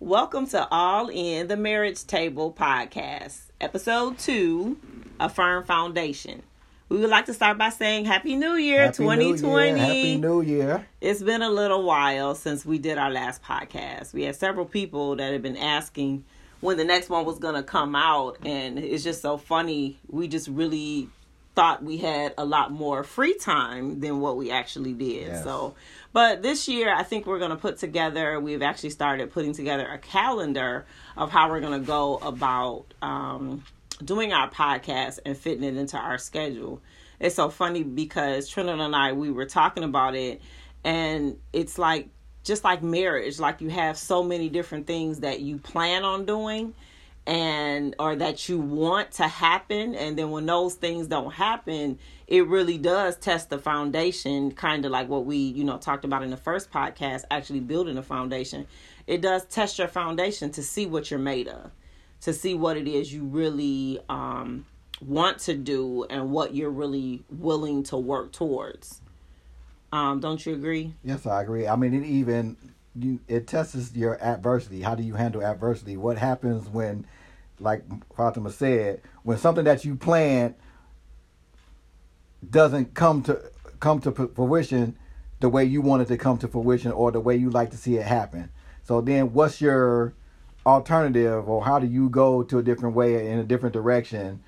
Welcome to All In the Marriage Table podcast, episode two, A Firm Foundation. We would like to start by saying Happy New Year Happy 2020. New Year. Happy New Year. It's been a little while since we did our last podcast. We had several people that have been asking when the next one was going to come out, and it's just so funny. We just really thought we had a lot more free time than what we actually did. Yes. So, but this year, I think we're going to put together, we've actually started putting together a calendar of how we're going to go about um, doing our podcast and fitting it into our schedule. It's so funny because Trinidad and I, we were talking about it, and it's like, just like marriage, like you have so many different things that you plan on doing and or that you want to happen and then when those things don't happen it really does test the foundation kind of like what we you know talked about in the first podcast actually building a foundation. It does test your foundation to see what you're made of to see what it is you really um want to do and what you're really willing to work towards. Um don't you agree? Yes, I agree. I mean, it even you, it tests your adversity. How do you handle adversity? What happens when, like Fatima said, when something that you planned doesn't come to come to fruition the way you want it to come to fruition or the way you like to see it happen. So then, what's your alternative, or how do you go to a different way in a different direction,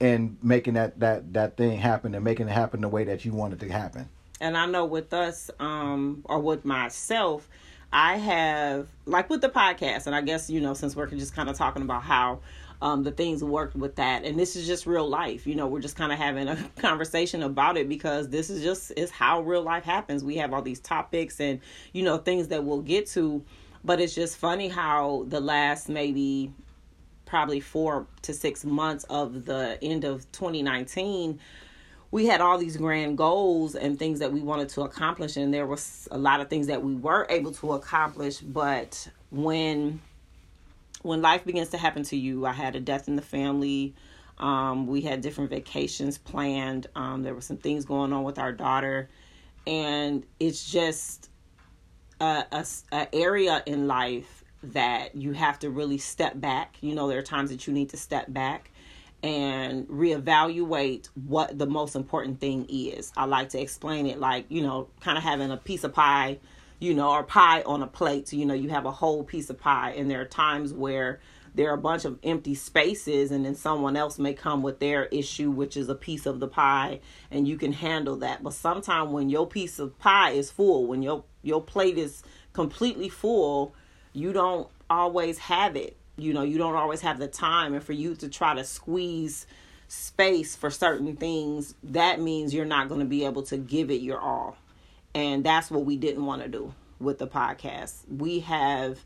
in making that that that thing happen and making it happen the way that you want it to happen? and I know with us, um, or with myself, I have like with the podcast, and I guess you know since we're just kind of talking about how um, the things worked with that, and this is just real life. You know, we're just kind of having a conversation about it because this is just is how real life happens. We have all these topics and you know things that we'll get to, but it's just funny how the last maybe probably four to six months of the end of 2019 we had all these grand goals and things that we wanted to accomplish and there was a lot of things that we were able to accomplish but when when life begins to happen to you i had a death in the family. Um, we had different vacations planned. Um, there were some things going on with our daughter and it's just a, a, a area in life that you have to really step back. You know there are times that you need to step back and reevaluate what the most important thing is. I like to explain it like, you know, kind of having a piece of pie, you know, or pie on a plate. So, you know, you have a whole piece of pie, and there are times where there are a bunch of empty spaces, and then someone else may come with their issue, which is a piece of the pie, and you can handle that. But sometimes when your piece of pie is full, when your your plate is completely full, you don't always have it you know you don't always have the time. And for you to try to squeeze space for certain things that means you're not going to be able to give it your all. And that's what we didn't want to do with the podcast. We have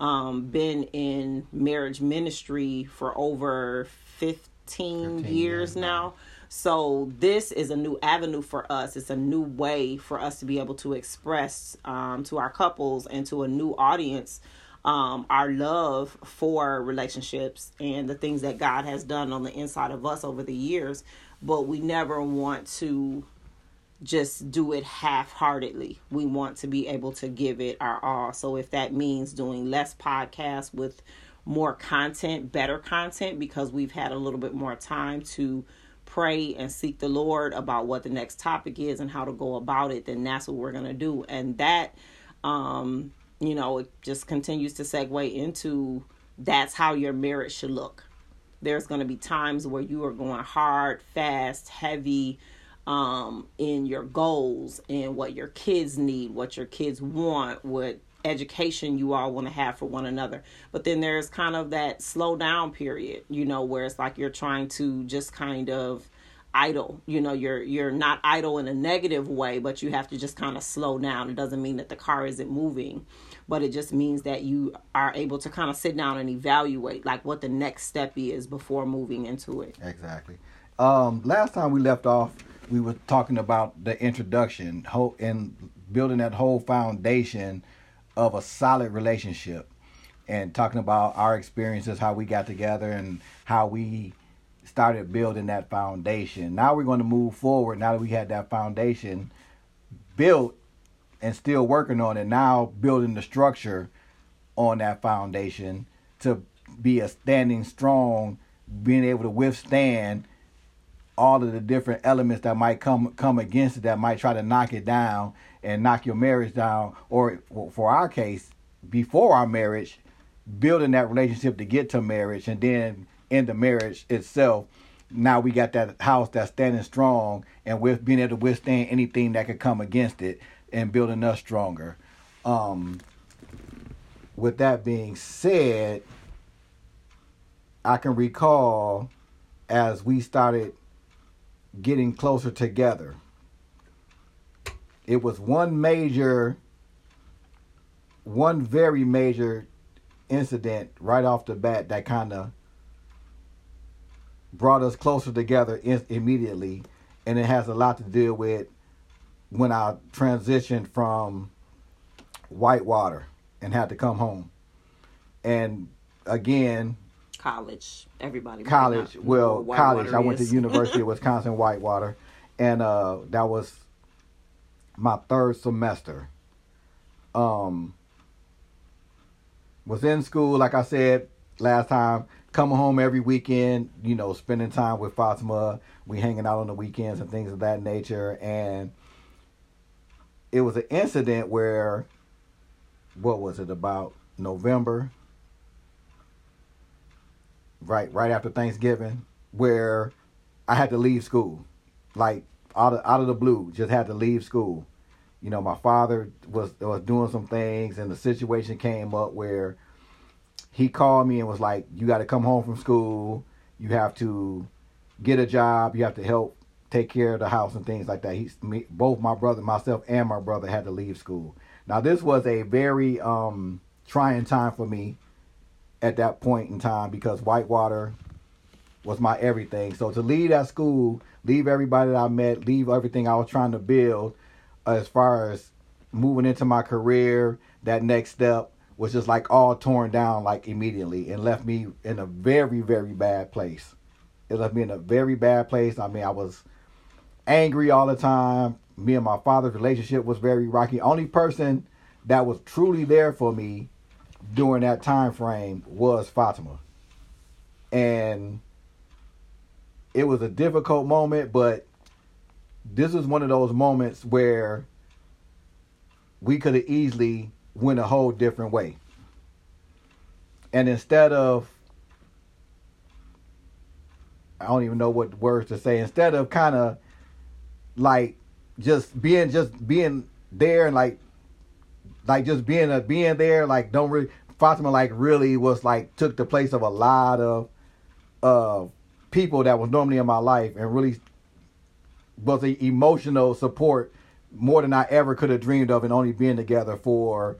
um, been in marriage ministry for over 15, 15 years years now. So this is a new avenue for us. It's a new way for us to be able to express um, to our couples and to a new audience um, our love for relationships and the things that God has done on the inside of us over the years, but we never want to just do it half heartedly. We want to be able to give it our all. So if that means doing less podcasts with more content, better content, because we've had a little bit more time to pray and seek the Lord about what the next topic is and how to go about it, then that's what we're going to do. And that, um, you know, it just continues to segue into that's how your marriage should look. There's going to be times where you are going hard, fast, heavy um, in your goals and what your kids need, what your kids want, what education you all want to have for one another. But then there's kind of that slow down period, you know, where it's like you're trying to just kind of idle you know you're you're not idle in a negative way but you have to just kind of slow down it doesn't mean that the car isn't moving but it just means that you are able to kind of sit down and evaluate like what the next step is before moving into it Exactly. Um, last time we left off, we were talking about the introduction whole, and building that whole foundation of a solid relationship, and talking about our experiences, how we got together, and how we started building that foundation. Now we're going to move forward. Now that we had that foundation built and still working on it, now building the structure on that foundation to be a standing strong, being able to withstand all of the different elements that might come come against it that might try to knock it down and knock your marriage down. Or for our case before our marriage building that relationship to get to marriage and then in the marriage itself now we got that house that's standing strong and with being able to withstand anything that could come against it and building us stronger. Um with that being said i can recall as we started getting closer together it was one major one very major incident right off the bat that kind of brought us closer together in, immediately, and it has a lot to do with when I transitioned from Whitewater and had to come home. And again, college, everybody. College, well, college. I went to University of Wisconsin Whitewater, and uh, that was my third semester. Um, was in school, like I said last time, coming home every weekend, you know, spending time with Fatima. We hanging out on the weekends and things of that nature. And it was an incident where, what was it, about November? Right, right after Thanksgiving, where I had to leave school. Like out of out of the blue, just had to leave school. You know, my father was was doing some things and the situation came up where he called me and was like, "You got to come home from school. You have to get a job. You have to help take care of the house and things like that." He's me, both my brother, myself, and my brother had to leave school. Now this was a very um, trying time for me at that point in time because Whitewater was my everything. So to leave that school, leave everybody that I met, leave everything I was trying to build, as far as moving into my career, that next step was just like all torn down like immediately and left me in a very very bad place. It left me in a very bad place. I mean, I was angry all the time. Me and my father's relationship was very rocky. Only person that was truly there for me during that time frame was Fatima. And it was a difficult moment, but this is one of those moments where we could have easily went a whole different way. And instead of I don't even know what words to say. Instead of kind of like just being just being there and like like just being a being there like don't really Fatima like really was like took the place of a lot of uh people that was normally in my life and really was the emotional support more than I ever could have dreamed of, and only being together for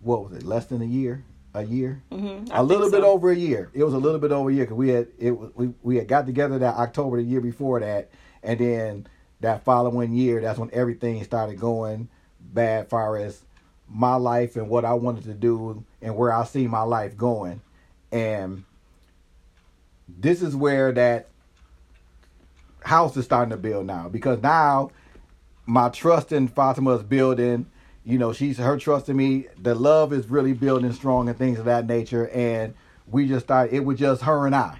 what was it, less than a year, a year, mm-hmm, a little bit over a year. It was a little bit over a year because we had it. We we had got together that October the year before that, and then that following year, that's when everything started going bad, far as my life and what I wanted to do and where I see my life going, and this is where that house is starting to build now because now my trust in Fatima is building. You know, she's her trust in me. The love is really building strong and things of that nature. And we just thought it was just her and I.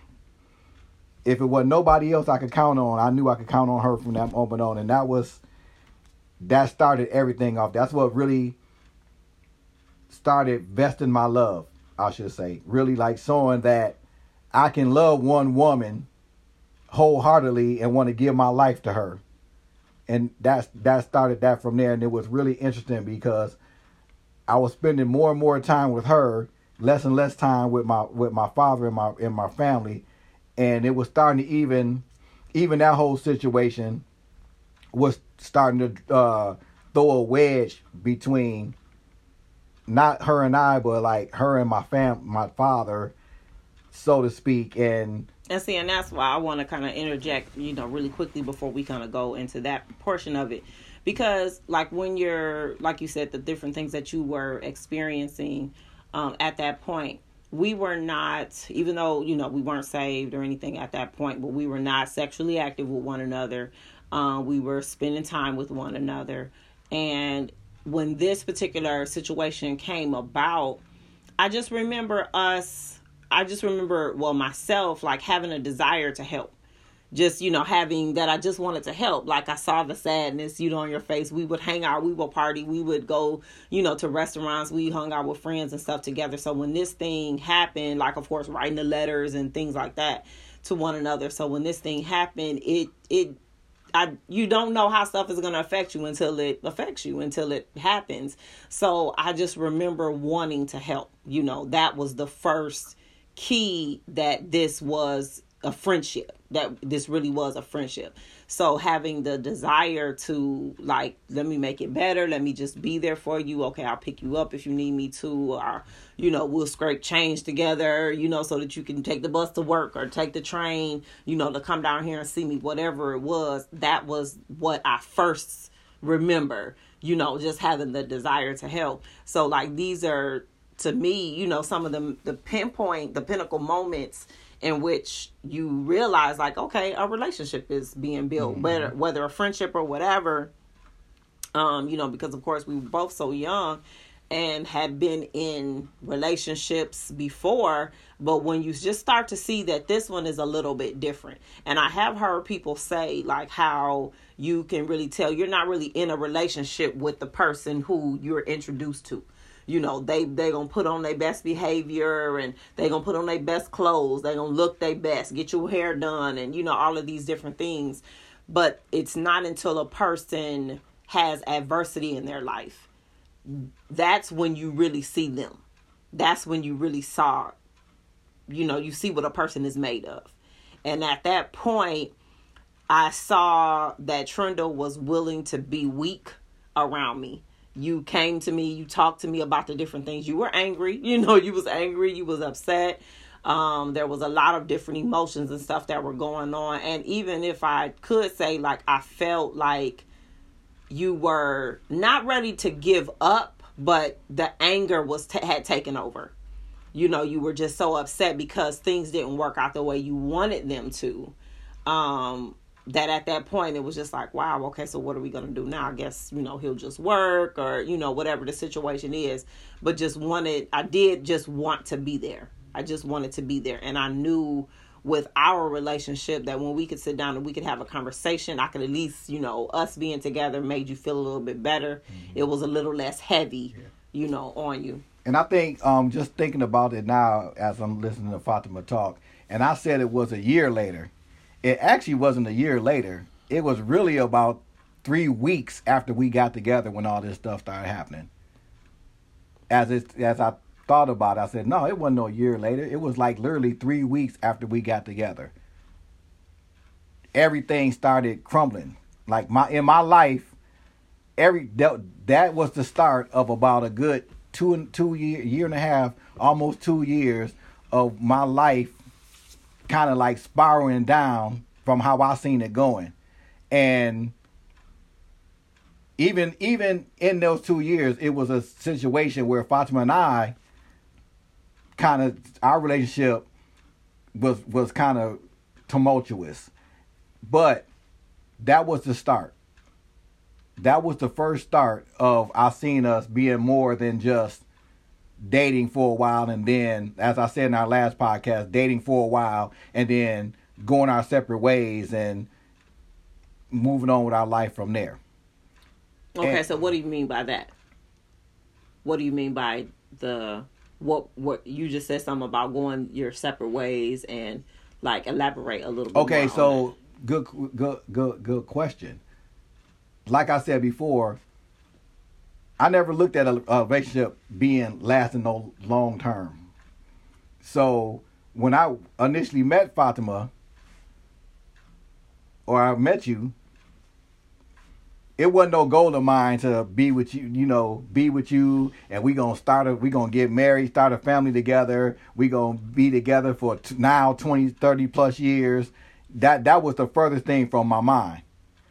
If it was nobody else I could count on, I knew I could count on her from that moment on. And that was that started everything off. That's what really started vesting my love, I should say. Really like showing that I can love one woman wholeheartedly and want to give my life to her and that's that started that from there and it was really interesting because I was spending more and more time with her, less and less time with my with my father and my and my family, and it was starting to even even that whole situation was starting to uh, throw a wedge between not her and I, but like her and my fam my father, so to speak, and and see, and that's why I want to kind of interject, you know, really quickly before we kind of go into that portion of it. Because, like, when you're, like you said, the different things that you were experiencing um, at that point, we were not, even though, you know, we weren't saved or anything at that point, but we were not sexually active with one another. Um, we were spending time with one another. And when this particular situation came about, I just remember us. I just remember well myself like having a desire to help just you know having that i just wanted to help. Like i saw the sadness you know on your face. We would hang out we would party we would go you know to restaurants we hung out with friends and stuff together. So when this thing happened like of course writing the letters and things like that to one another. So when this thing happened it it I, you don't know how stuff is going to affect you until it affects you until it happens. So i just remember wanting to help you know. That was the first key that this was a friendship that this really was a friendship. So having the desire to like let me make it better let me just be there for you okay i'll pick you up if you need me to or you know we'll scrape change together you know so that you can take the bus to work or take the train you know to come down here and see me whatever it was that was what i first remember you know just having the desire to help. So like these are to me you know some of the the pinpoint the pinnacle moments in which you realize like okay a relationship is being built mm-hmm. whether whether a friendship or whatever. Um you know because of course we were both so young and had been in relationships before but when you just start to see that this one is a little bit different. And i have heard people say like how you can really tell you're not really in a relationship with the person who you're introduced to you know they they gonna put on their best behavior and they gonna put on their best clothes. They gonna look their best. Get your hair done and you know all of these different things. But it's not until a person has adversity in their life that's when you really see them. That's when you really saw you know you see what a person is made of. And at that point i saw that trendle was willing to be weak around me you came to me you talked to me about the different things. You were angry you know you was angry you was upset. Um, there was a lot of different emotions and stuff that were going on. And even if i could say like i felt like you were not ready to give up but the anger was t- had taken over. You know you were just so upset because things didn't work out the way you wanted them to. Um that at that point it was just like wow okay so what are we going to do now? I guess you know he'll just work or you know whatever the situation is. But just wanted i did just want to be there. I just wanted to be there. And i knew with our relationship that when we could sit down and we could have a conversation i could at least you know us being together made you feel a little bit better. Mm-hmm. it was a little less heavy yeah. you know on you. And i think um just thinking about it now as i'm listening to fatima talk and i said it was a year later it actually wasn't a year later. It was really about three weeks after we got together when all this stuff started happening. As it as I thought about it, I said, no, it wasn't no year later. It was like literally three weeks after we got together. Everything started crumbling. Like my in my life, every that, that was the start of about a good two and two year year and a half, almost two years of my life kind of like spiraling down from how I seen it going. And even even in those two years, it was a situation where Fatima and I kind of our relationship was was kind of tumultuous. But that was the start. That was the first start of I seen us being more than just dating for a while and then as I said in our last podcast, dating for a while and then going our separate ways and moving on with our life from there. Okay, and, so what do you mean by that? What do you mean by the what what you just said something about going your separate ways and like elaborate a little bit Okay, so good good good good question. Like I said before, I never looked at a, a relationship being lasting no long term. So when I initially met Fatima, or I met you, it wasn't no goal of mine to be with you, you know, be with you, and we gonna start a, we gonna get married, start a family together. We gonna be together for t- now 20, 30 plus years. That that was the furthest thing from my mind.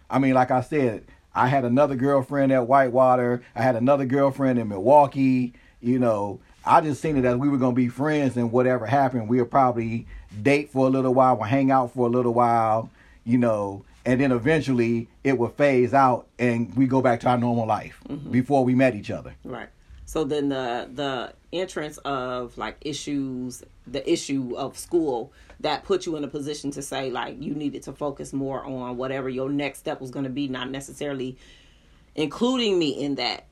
I mean, like I said, I had another girlfriend at Whitewater. I had another girlfriend in Milwaukee. You know, I just seen it as we were gonna be friends, and whatever happened, we'll probably date for a little while, we'll hang out for a little while, you know, and then eventually it would phase out, and we go back to our normal life mm-hmm. before we met each other. Right. So then the the entrance of like issues, the issue of school that put you in a position to say like you needed to focus more on whatever your next step was going to be, not necessarily including me in that,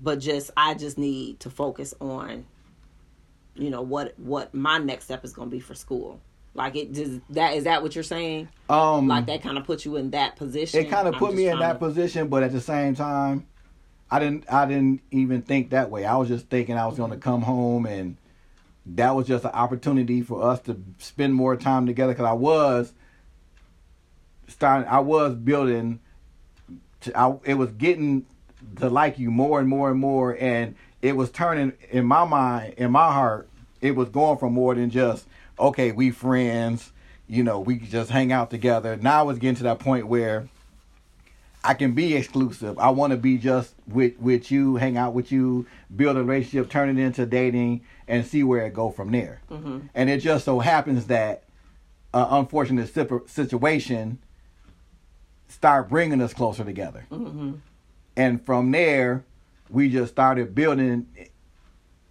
but just I just need to focus on you know what what my next step is going to be for school. Like it does that is that what you're saying? Um, like that kind of put you in that position. It kind of put me in that to... position, but at the same time, I didn't I didn't even think that way. I was just thinking I was going to come home and that was just an opportunity for us to spend more time together because I was starting I was building to, I, it was getting to like you more and more and more and it was turning in my mind in my heart it was going from more than just okay, we friends, you know, we just hang out together. Now it's getting to that point where I can be exclusive. I want to be just with with you, hang out with you, build a relationship, turn it into dating, and see where it go from there. Mm-hmm. And it just so happens that an unfortunate situation start bringing us closer together. Mm-hmm. And from there, we just started building,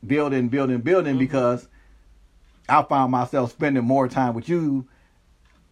building, building, building mm-hmm. because I found myself spending more time with you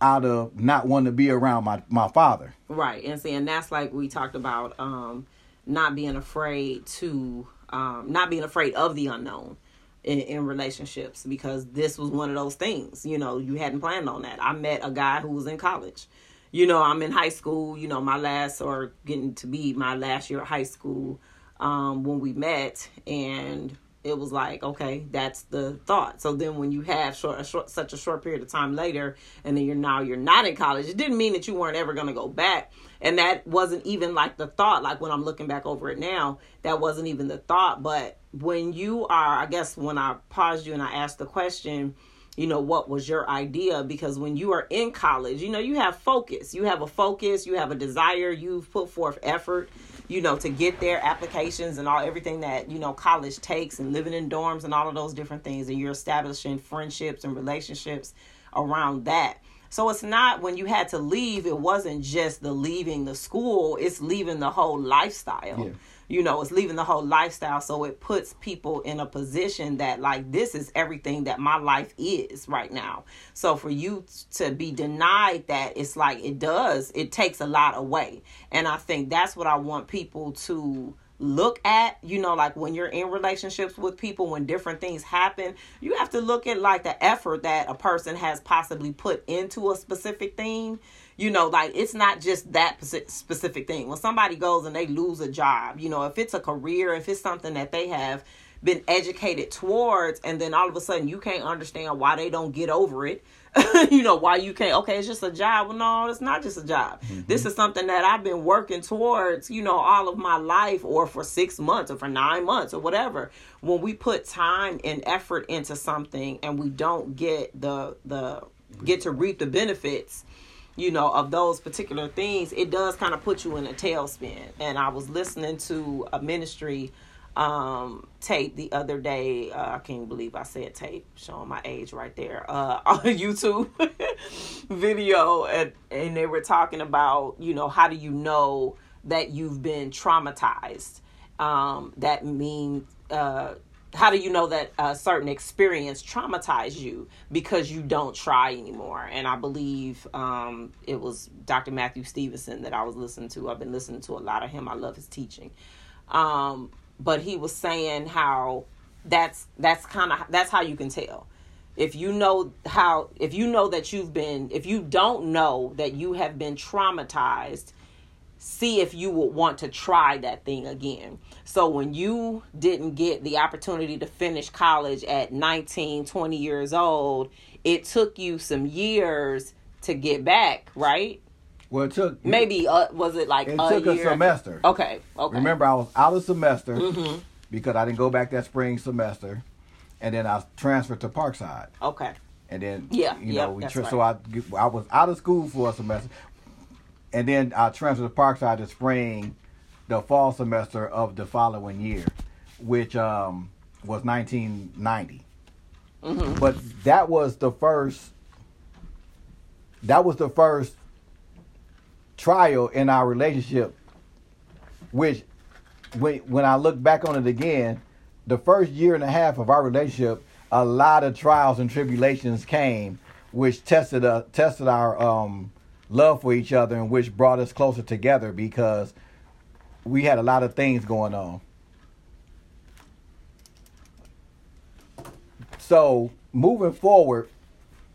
out of not wanting to be around my my father. Right, and see, and that's like we talked about, um, not being afraid to, um, not being afraid of the unknown in, in relationships because this was one of those things. You know, you hadn't planned on that. I met a guy who was in college. You know, I'm in high school. You know, my last or getting to be my last year of high school um, when we met, and it was like okay that's the thought. So then when you have short, a short such a short period of time later and then you're now you're not in college it didn't mean that you weren't ever going to go back. And that wasn't even like the thought like when i'm looking back over it now that wasn't even the thought. But when you are i guess when i paused you and i asked the question you know what was your idea? Because when you are in college you know you have focus. You have a focus you have a desire you've put forth effort you know, to get their applications and all everything that, you know, college takes and living in dorms and all of those different things. And you're establishing friendships and relationships around that. So it's not when you had to leave, it wasn't just the leaving the school, it's leaving the whole lifestyle. Yeah you know it's leaving the whole lifestyle. So it puts people in a position that like this is everything that my life is right now. So for you to be denied that it's like it does it takes a lot away. And i think that's what i want people to look at you know like when you're in relationships with people when different things happen you have to look at like the effort that a person has possibly put into a specific thing you know like it's not just that specific thing. When somebody goes and they lose a job you know if it's a career if it's something that they have been educated towards and then all of a sudden you can't understand why they don't get over it you know why you can't okay it's just a job. Well no it's not just a job. Mm-hmm. this is something that i've been working towards you know all of my life or for six months or for nine months or whatever. When we put time and effort into something and we don't get the the get to reap the benefits you know, of those particular things, it does kind of put you in a tailspin. And I was listening to a ministry um tape the other day. Uh, i can't believe i said tape showing my age right there uh on youtube video. And and they were talking about you know how do you know that you've been traumatized? Um that means uh how do you know that a certain experience traumatized you because you don't try anymore? And i believe um, it was dr matthew stevenson that i was listening to. I've been listening to a lot of him. I love his teaching. Um, but he was saying how that's that's kind of that's how you can tell. If you know how if you know that you've been if you don't know that you have been traumatized see if you would want to try that thing again. So when you didn't get the opportunity to finish college at 19, 20 years old, it took you some years to get back, right? Well, it took maybe uh, was it like it a took year? a semester. Okay, okay. Remember, I was out of semester mm-hmm. because I didn't go back that spring semester, and then I transferred to Parkside. Okay. And then yeah, you know, we tra- right. so I I was out of school for a semester and then I transferred to Parkside the spring, the fall semester of the following year, which um, was 1990. Mm-hmm. But that was the first. That was the first trial in our relationship, which when when I look back on it again, the first year and a half of our relationship, a lot of trials and tribulations came, which tested uh, tested our um, love for each other and which brought us closer together because we had a lot of things going on. So moving forward,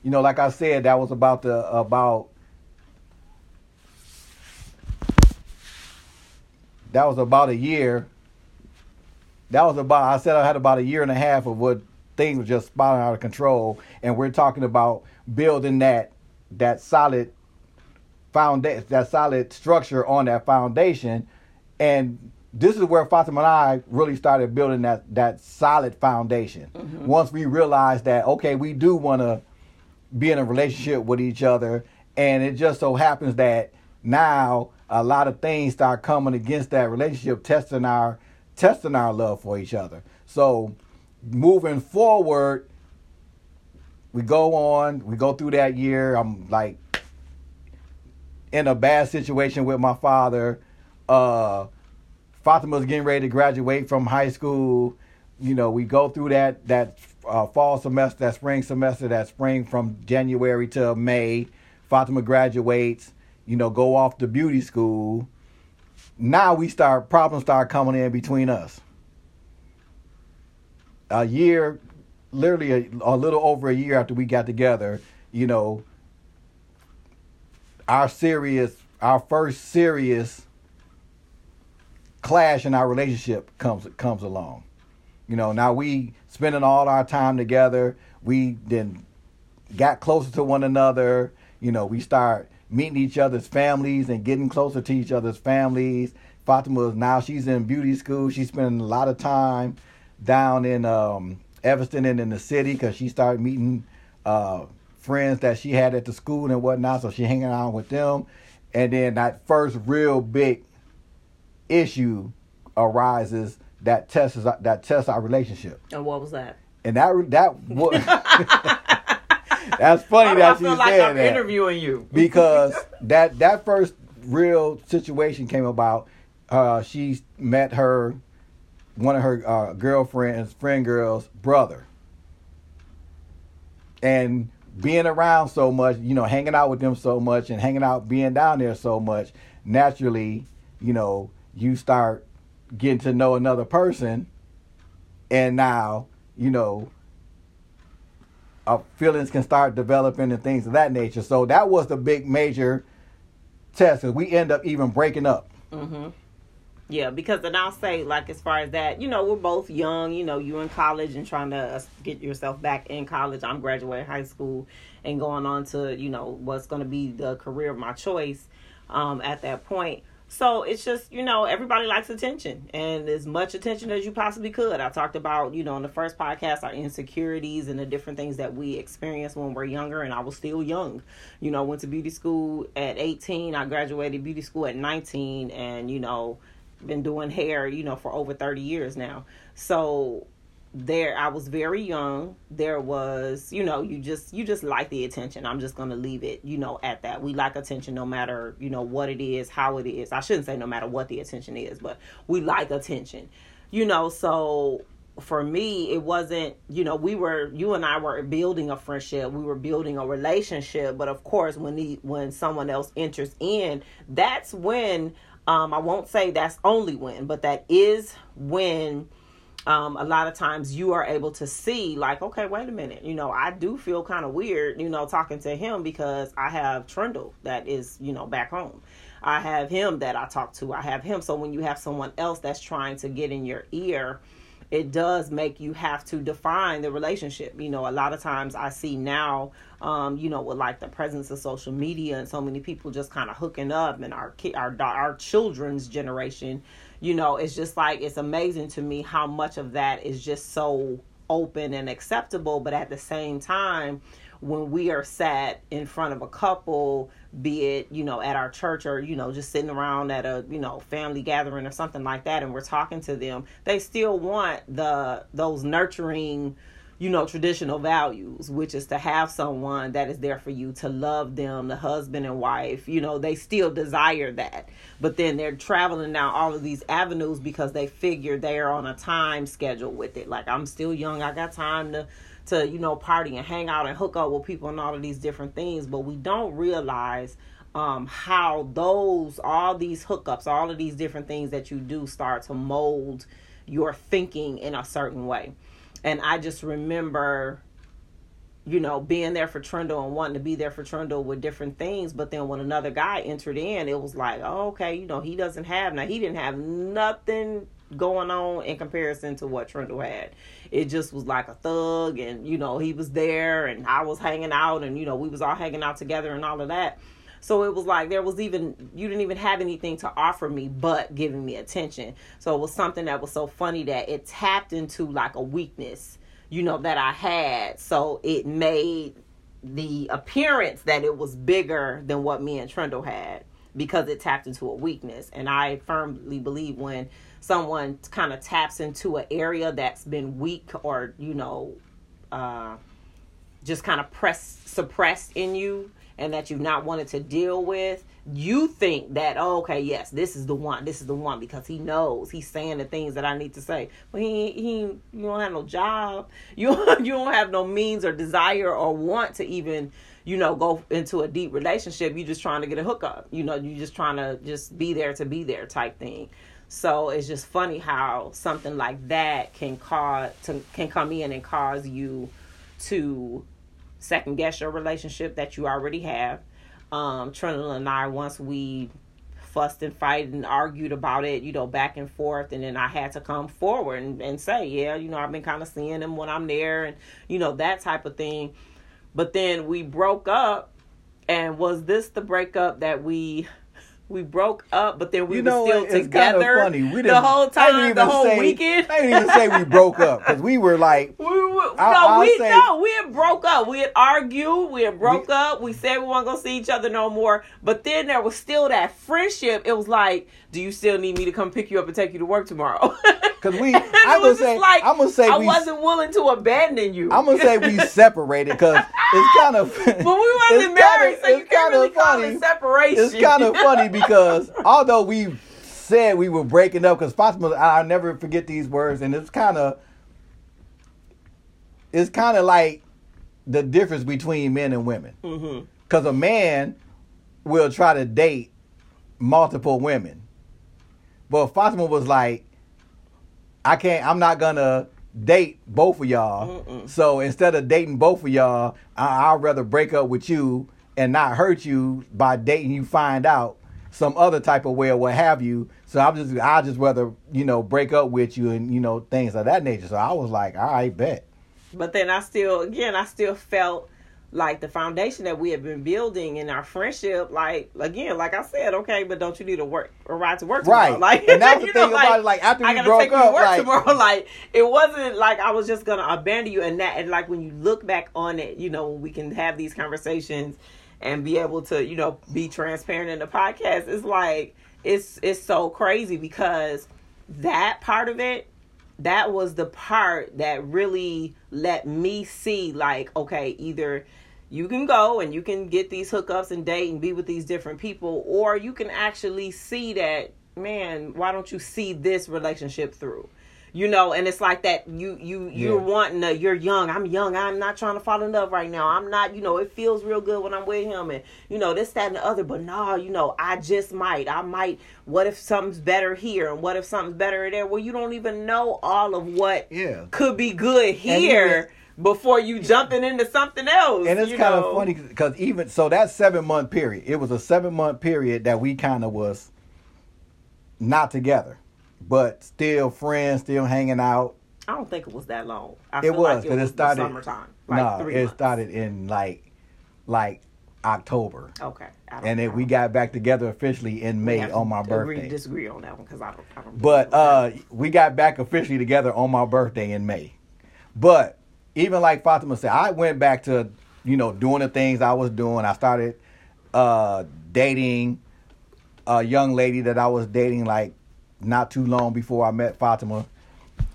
you know, like I said, that was about the about that was about a year. That was about I said I had about a year and a half of what things were just spiraling out of control, and we're talking about building that that solid foundation, that solid structure on that foundation, and this is where Fatima and I really started building that that solid foundation. Mm-hmm. Once we realized that okay, we do want to be in a relationship with each other, and it just so happens that now a lot of things start coming against that relationship, testing our testing our love for each other. So moving forward, we go on, we go through that year. I'm like in a bad situation with my father. Uh Fatima's getting ready to graduate from high school. You know, we go through that that uh, fall semester, that spring semester, that spring from January to May. Fatima graduates. You know, go off to beauty school. Now we start problems start coming in between us. A year, literally a, a little over a year after we got together, you know, our serious, our first serious clash in our relationship comes comes along. You know, now we spending all our time together. We then got closer to one another. You know, we start meeting each other's families and getting closer to each other's families. Fatima is now she's in beauty school. She's spending a lot of time down in um, Evanston and in the city because she started meeting uh, friends that she had at the school and whatnot. So she hanging out with them. And then that first real big issue arises that tests that tests our relationship. And what was that? And that that what That's funny that I you like I'm that interviewing you because that that first real situation came about. Uh, she met her one of her uh, girlfriends, friend girls, brother, and being around so much, you know, hanging out with them so much, and hanging out, being down there so much, naturally, you know, you start getting to know another person, and now, you know, uh, feelings can start developing and things of that nature. So that was the big major test, and we end up even breaking up. Mm-hmm. Yeah, because then I'll say, like, as far as that, you know, we're both young. You know, you're in college and trying to get yourself back in college. I'm graduating high school and going on to, you know, what's going to be the career of my choice um, at that point. So it's just, you know, everybody likes attention and as much attention as you possibly could. I talked about, you know, in the first podcast, our insecurities and the different things that we experience when we're younger. And I was still young. You know, I went to beauty school at 18. I graduated beauty school at 19 and, you know, been doing hair, you know, for over 30 years now. So there i was very young. There was you know you just you just like the attention. I'm just gonna leave it you know at that. We like attention no matter you know what it is how it is. I shouldn't say no matter what the attention is but we like attention you know. So for me it wasn't you know we were you and i were building a friendship. We were building a relationship. But of course when the when someone else enters in that's when um i won't say that's only when but that is when um, a lot of times you are able to see like okay wait a minute you know i do feel kind of weird you know talking to him because i have trundle that is you know back home. I have him that i talk to. I have him. So when you have someone else that's trying to get in your ear it does make you have to define the relationship. You know, a lot of times I see now, um, you know, with like the presence of social media and so many people just kind of hooking up, and our our our children's generation, you know, it's just like it's amazing to me how much of that is just so open and acceptable, but at the same time, when we are sat in front of a couple, be it, you know, at our church or, you know, just sitting around at a, you know, family gathering or something like that and we're talking to them, they still want the those nurturing you know, traditional values, which is to have someone that is there for you to love them, the husband and wife, you know, they still desire that. But then they're traveling down all of these avenues because they figure they're on a time schedule with it. Like I'm still young, I got time to to, you know, party and hang out and hook up with people and all of these different things, but we don't realize um, how those all these hookups, all of these different things that you do start to mold your thinking in a certain way and I just remember you know, being there for Trundle and wanting to be there for Trundle with different things. But then when another guy entered in, it was like, oh, okay, you know, he doesn't have now. He didn't have nothing going on in comparison to what Trundle had. It just was like a thug, and you know, he was there, and I was hanging out, and you know, we was all hanging out together and all of that. So it was like there was even you didn't even have anything to offer me but giving me attention. So it was something that was so funny that it tapped into like a weakness, you know, that I had. So it made the appearance that it was bigger than what me and Trundle had because it tapped into a weakness. And I firmly believe when someone kind of taps into an area that's been weak or, you know, uh, just kind of press suppressed in you, and that you've not wanted to deal with, you think that, oh, okay, yes, this is the one. This is the one because he knows he's saying the things that I need to say. But he, he, you don't have no job. You, you don't have no means or desire or want to even, you know, go into a deep relationship. You're just trying to get a hookup. You know, you're just trying to just be there to be there type thing. So it's just funny how something like that can cause to can come in and cause you to second guess your relationship that you already have. Um, Trina and I, once we fussed and fight and argued about it, you know, back and forth, and then I had to come forward and, and say, yeah, you know, I've been kind of seeing him when I'm there, and you know that type of thing. But then we broke up, and was this the breakup that we we broke up, but then we You were still what? Together funny. We the whole time, the whole say- weekend. I didn't even say we broke up because we were like, We were, I- no, I'll we say- no, we had broke up. We had argued. We had broke We- up. We said we weren't gonna see each other no more. But then there was still that friendship. It was like, do you still need me to come pick you up and take you to work tomorrow? Because we- I'm was gonna say- like I'm gonna say I we- wasn't willing to abandon you. I'm gonna say we separated because it's kind of. but we wasn't married, so you can't really call it separation. It's kind of funny because although we said we were breaking up, because Fatima, I'll never forget these words, and it's kind of, it's kind of like the difference between men and women. Mm-hmm. Because a man will try to date multiple women. But Fatima was like, I can't, I'm not gonna date both of y'all. Mm-mm. So instead of dating both of y'all, I, I'd rather break up with you and not hurt you by dating you find out some other type of way or what have you. So I'm just, I just rather, you know, break up with you and, you know, things of that nature. So I was like, all right, bet. But then I still, again, I still felt like the foundation that we have been building in our friendship, like again, like I said, okay, but don't you need a work a ride to work tomorrow? Right. Like, And that's the thing know, about it, like, after I we broke up, to work like- tomorrow. Like it wasn't like I was just gonna abandon you, and that, and like when you look back on it, you know, we can have these conversations and be able to, you know, be transparent in the podcast. It's like it's it's so crazy because that part of it that was the part that really let me see like okay either you can go and you can get these hookups and date and be with these different people or you can actually see that man why don't you see this relationship through you know and it's like that you you you're Yeah. wanting to you're young. I'm young. I'm not trying to fall in love right now. I'm not you know it feels real good when i'm with him and you know this that and the other. But no you know i just might. I might what if something's better here and what if something's better there? Well you don't even know all of what Yeah. could be good here before you jumping into something else And it's kind know? of funny because even so, that seven month period, it was a seven month period that we kind of was not together, but still friends, still hanging out. i don't think it was that long I It was like it it, was the started summertime like no, it months. started in like like October, okay and then we got back together officially in May on my agree, birthday. disagree on that one because I don't. I don't But uh, we got back officially together on my birthday in May. But even like Fatima said, I went back to you know doing the things I was doing. I started uh, dating a young lady that I was dating like not too long before I met Fatima,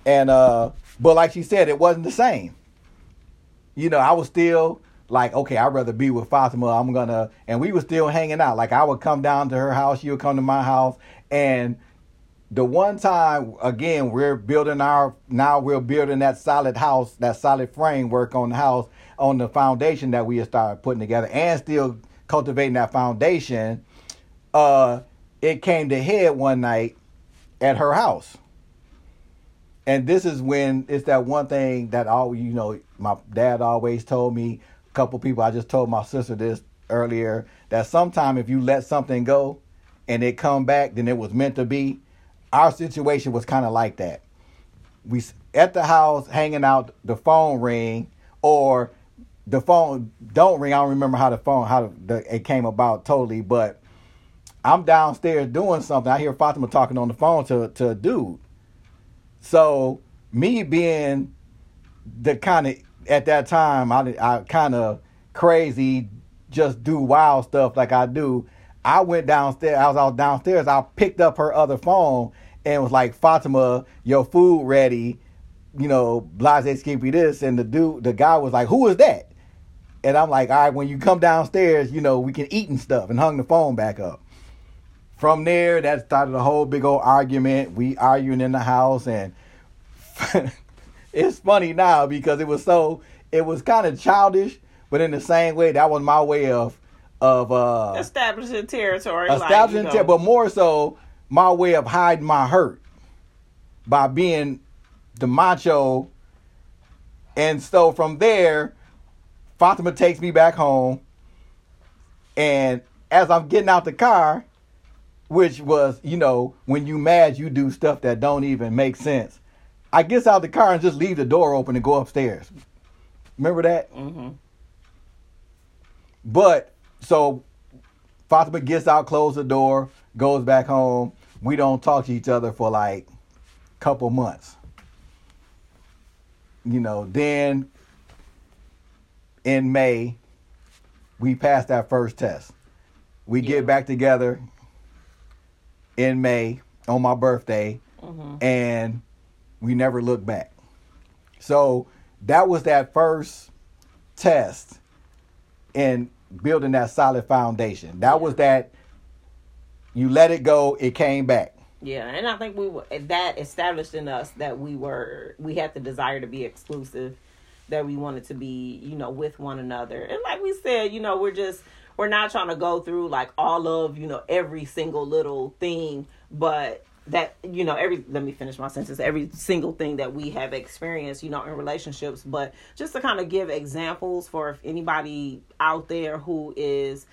and uh, but like she said, it wasn't the same. you know, I was still like, okay, I'd rather be with Fatima. I'm gonna, and we were still hanging out. Like I would come down to her house, she would come to my house, and the one time again we're building our now we're building that solid house, that solid framework on the house, on the foundation that we had started putting together, and still cultivating that foundation. Uh, it came to head one night at her house. And this is when it's that one thing that all you know, my dad always told me, a couple people I just told my sister this earlier, that sometime if you let something go and it come back, then it was meant to be. Our situation was kind of like that. We at the house hanging out, the phone ring, or the phone don't ring. I don't remember how the phone how the, it came about totally, but I'm downstairs doing something. I hear Fatima talking on the phone to to a dude. So me being the kind of at that time I I kind of crazy, just do wild stuff like I do. I went downstairs. I was out downstairs. I picked up her other phone and was like, Fatima, your food ready. You know, blase skimpy this, and the dude, the guy was like, "Who is that?" And I'm like, "All right, when you come downstairs, you know, we can eat and stuff." And hung the phone back up from there, that started a whole big old argument. We arguing in the house, and it's funny now because it was so it was kind of childish, but in the same way, that was my way of of uh establishing territory, establishing like, know. but more so my way of hiding my hurt by being the macho. And so from there, Fatima takes me back home, and as I'm getting out the car, which was, you know, when you mad, you do stuff that don't even make sense. I gets out the car and just leave the door open and go upstairs. Remember that? Mm-hmm. But so Fatima gets out, closes the door, goes back home. We don't talk to each other for like a couple months. You know, then in May, we passed that first test. We yeah. get back together in May on my birthday, mm-hmm. and we never looked back. So that was that first test in building that solid foundation. That was that you let it go, it came back. Yeah, and I think we were that established in us that we were we had the desire to be exclusive, that we wanted to be, you know, with one another. And like we said, you know, we're just we're not trying to go through like all of you know every single little thing but that you know every let me finish my sentence. Every single thing that we have experienced you know in relationships. But just to kind of give examples for if anybody out there who is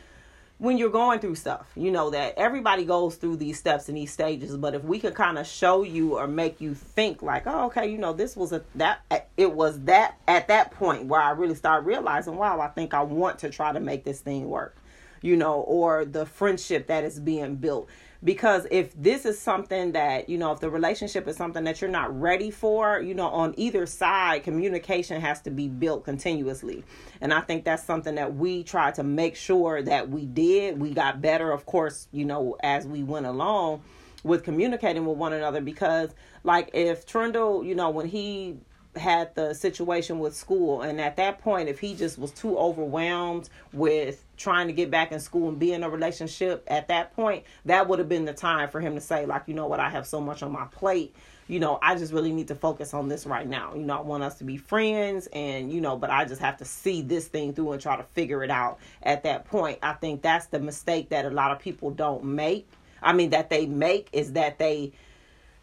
when you're going through stuff, you know that everybody goes through these steps and these stages. But if we could kind of show you or make you think like, oh, okay, you know, this was a that it was that at that point where I really started realizing, wow, I think I want to try to make this thing work, you know, or the friendship that is being built because if this is something that you know if the relationship is something that you're not ready for you know on either side communication has to be built continuously. And i think that's something that we try to make sure that we did. We got better of course you know as we went along with communicating with one another. Because like if Trundle, you know, when he had the situation with school. And at that point if he just was too overwhelmed with trying to get back in school and be in a relationship at that point that would have been the time for him to say like you know what? I have so much on my plate. You know I just really need to focus on this right now. You know I want us to be friends and you know but I just have to see this thing through and try to figure it out. At that point I think that's the mistake that a lot of people don't make. I mean that they make is that they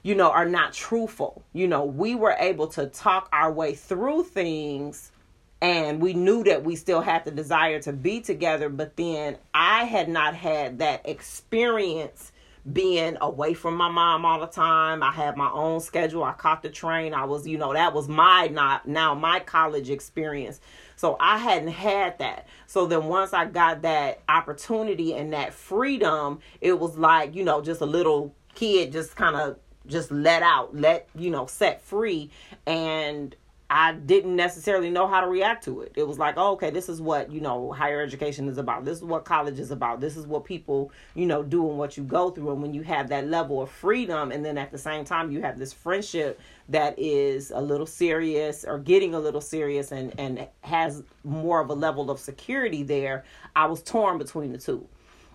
you know, are not truthful. You know, we were able to talk our way through things and we knew that we still had the desire to be together, but then I had not had that experience being away from my mom all the time. I had my own schedule. I caught the train. I was, you know, that was my not now my college experience. So I hadn't had that. So then once I got that opportunity and that freedom, it was like, you know, just a little kid just kind of just let out, let, you know, set free. And I didn't necessarily know how to react to it. It was like, oh, okay, this is what, you know, higher education is about. This is what college is about. This is what people, you know, do and what you go through. And when you have that level of freedom and then at the same time you have this friendship that is a little serious or getting a little serious and, and has more of a level of security there, I was torn between the two.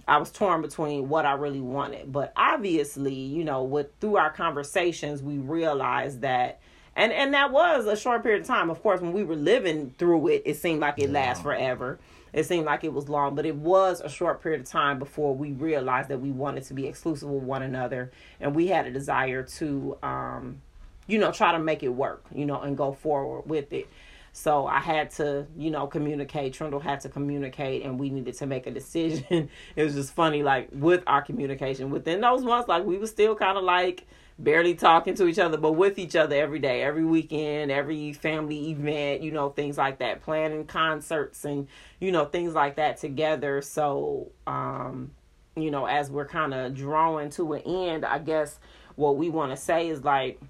I was torn between what I really wanted. But obviously, you know, with through our conversations, we realized that and and that was a short period of time. Of course, when we were living through it, it seemed like it yeah. lasts forever. It seemed like it was long, but it was a short period of time before we realized that we wanted to be exclusive with one another, and we had a desire to, um, you know, try to make it work, you know, and go forward with it. So I had to, you know, communicate. Trundle had to communicate, and we needed to make a decision. it was just funny, like with our communication within those months, like we were still kind of like barely talking to each other, but with each other every day, every weekend, every family event, you know, things like that, planning concerts and, you know, things like that together. So, um, you know, as we're kind of drawing to an end, I guess what we want to say is like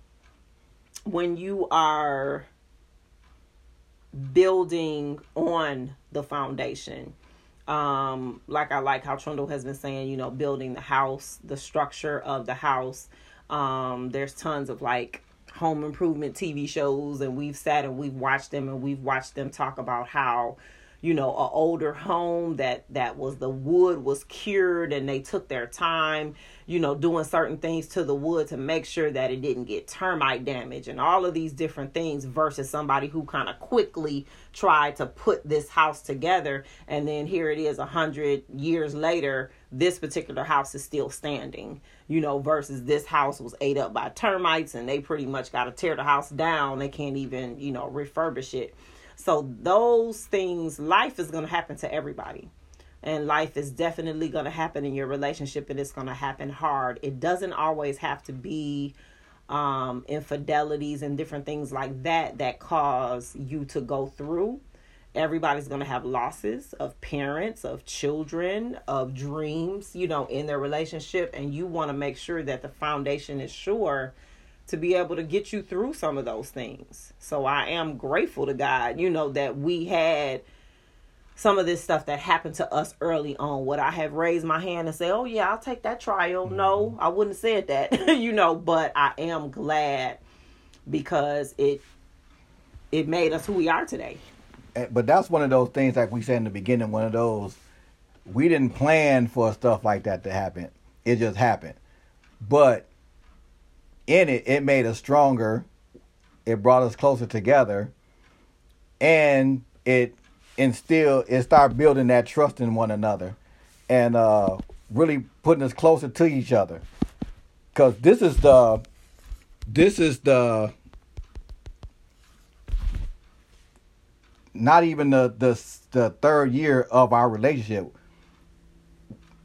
when you are building on the foundation, um, like I like how Trundle has been saying, you know, building the house, the structure of the house. Um, there's tons of like home improvement TV shows, and we've sat and we've watched them, and we've watched them talk about how you know a older home that that was the wood was cured and they took their time you know doing certain things to the wood to make sure that it didn't get termite damage and all of these different things versus somebody who kind of quickly tried to put this house together and then here it is a hundred years later this particular house is still standing you know versus this house was ate up by termites and they pretty much got to tear the house down. They can't even you know refurbish it so those things, life is going to happen to everybody. And life is definitely going to happen in your relationship and it's going to happen hard. It doesn't always have to be um, infidelities and different things like that that cause you to go through. Everybody's going to have losses of parents, of children, of dreams, you know, in their relationship. And you want to make sure that the foundation is sure to be able to get you through some of those things. So I am grateful to God, you know, that we had some of this stuff that happened to us early on. Would I have raised my hand and say, "Oh yeah, I'll take that trial"? Mm-hmm. No, I wouldn't have said that, you know. But I am glad because it it made us who we are today. But that's one of those things, like we said in the beginning. One of those we didn't plan for stuff like that to happen. It just happened. But in it, it made us stronger. It brought us closer together, and it instilled it started building that trust in one another, and uh, really putting us closer to each other. Cause this is the, this is the, not even the the the third year of our relationship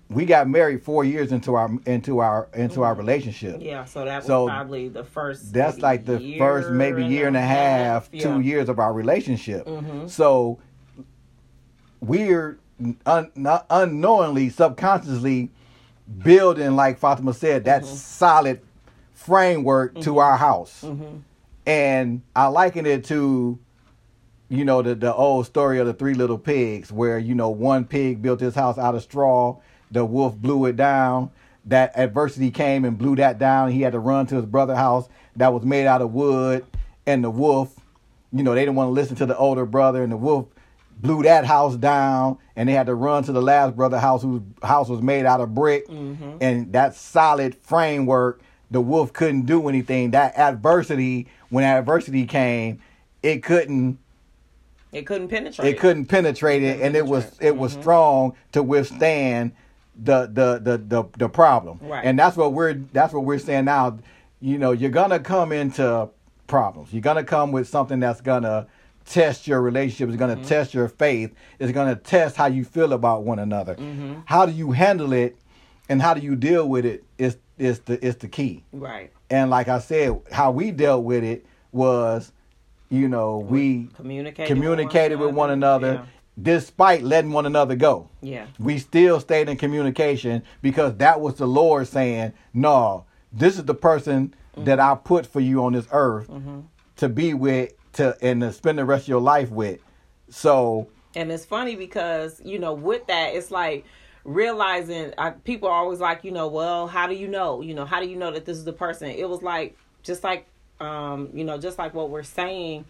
we got married four years into our into our into mm-hmm. our relationship. Yeah, so that was so probably the first. That's like the first maybe year and a half, half yeah. two years of our relationship. Mm-hmm. So we're un, unknowingly, subconsciously building, like Fatima said, that mm-hmm. solid framework to mm-hmm. our house. Mm-hmm. And I liken it to you know the the old story of the three little pigs where you know one pig built his house out of straw the wolf blew it down. That adversity came and blew that down. He had to run to his brother's house that was made out of wood. And the wolf, you know, they didn't want to listen to the older brother. And the wolf blew that house down. And they had to run to the last brother house whose house was made out of brick. Mm-hmm. And that solid framework, the wolf couldn't do anything. That adversity, when adversity came, it couldn't it couldn't penetrate. It couldn't penetrate it, it, and it was it mm-hmm. was strong to withstand the the the the, the problem. Right. And that's what we're that's what we're saying now. You know, you're gonna come into problems. You're gonna come with something that's gonna test your relationship. It's gonna mm-hmm. test your faith. It's gonna test how you feel about one another. Mm-hmm. How do you handle it, and how do you deal with it? Is is the is the key. Right. And like I said, how we dealt with it was, you know, we communicated communicated with one another. With one another despite letting one another go. Yeah. We still stayed in communication because that was the Lord saying, No, this is the person mm-hmm. that I put for you on this earth mm-hmm. to be with to and to spend the rest of your life with. So And it's funny because, you know, with that, it's like realizing I, people are always like, you know, well, how do you know? You know, how do you know that this is the person? It was like, just like, um, you know, just like what we're saying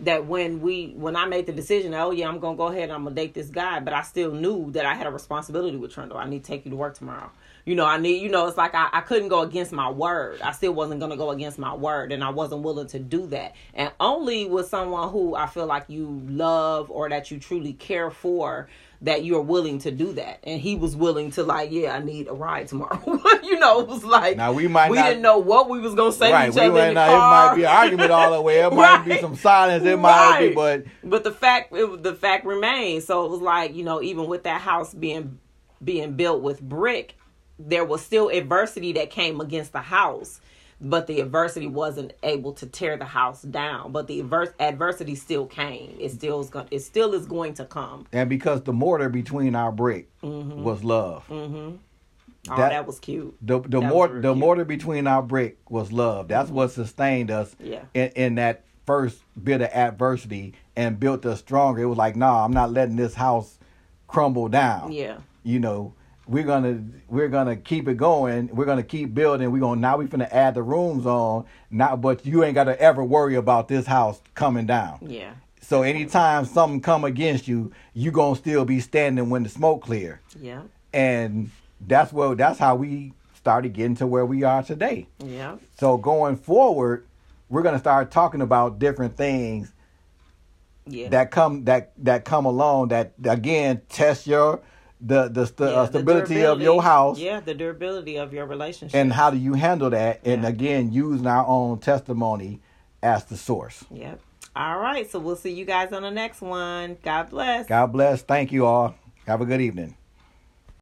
that when we when I made the decision, oh yeah, I'm gonna go ahead and I'm gonna date this guy, but I still knew that I had a responsibility with Trundle. I need to take you to work tomorrow. You know, I need you know, it's like I, I couldn't go against my word. I still wasn't gonna go against my word and I wasn't willing to do that. And only with someone who I feel like you love or that you truly care for that you're willing to do that. And he was willing to like, yeah, I need a ride tomorrow. you know, it was like Now, we might we not- didn't know what we was gonna say right, to each we other in the not, car. it might be an argument all the way. It might be some silence. It might be, but but the fact it, the fact remains. So it was like you know, even with that house being being built with brick, there was still adversity that came against the house. But the adversity wasn't able to tear the house down. But the adverse adversity still came. It still is going. It still is going to come. and because the mortar between our brick Mm-hmm. was love. Oh, That- that, was cute. The the That was mortar real the cute. mortar between our brick was love. That's what sustained us Yeah. in, in that first bit of adversity and built us stronger. It was like, nah, I'm not letting this house crumble down. Yeah. You know, we're gonna we're gonna keep it going. We're gonna keep building. We're gonna now we're gonna add the rooms on. Now, but you ain't gotta ever worry about this house coming down. Yeah. So anytime something come against you, you gonna still be standing when the smoke clear. Yeah. And that's where that's how we started getting to where we are today. Yeah. So going forward, we're gonna start talking about different things Yeah. that come that that come along that again test your the the, st- Yeah, uh, the stability of your house Yeah, the durability of your relationship. and how do you handle that and Yeah. again using our own testimony as the source. Yep. All right. So we'll see you guys on the next one. God bless. God bless. Thank you all. Have a good evening.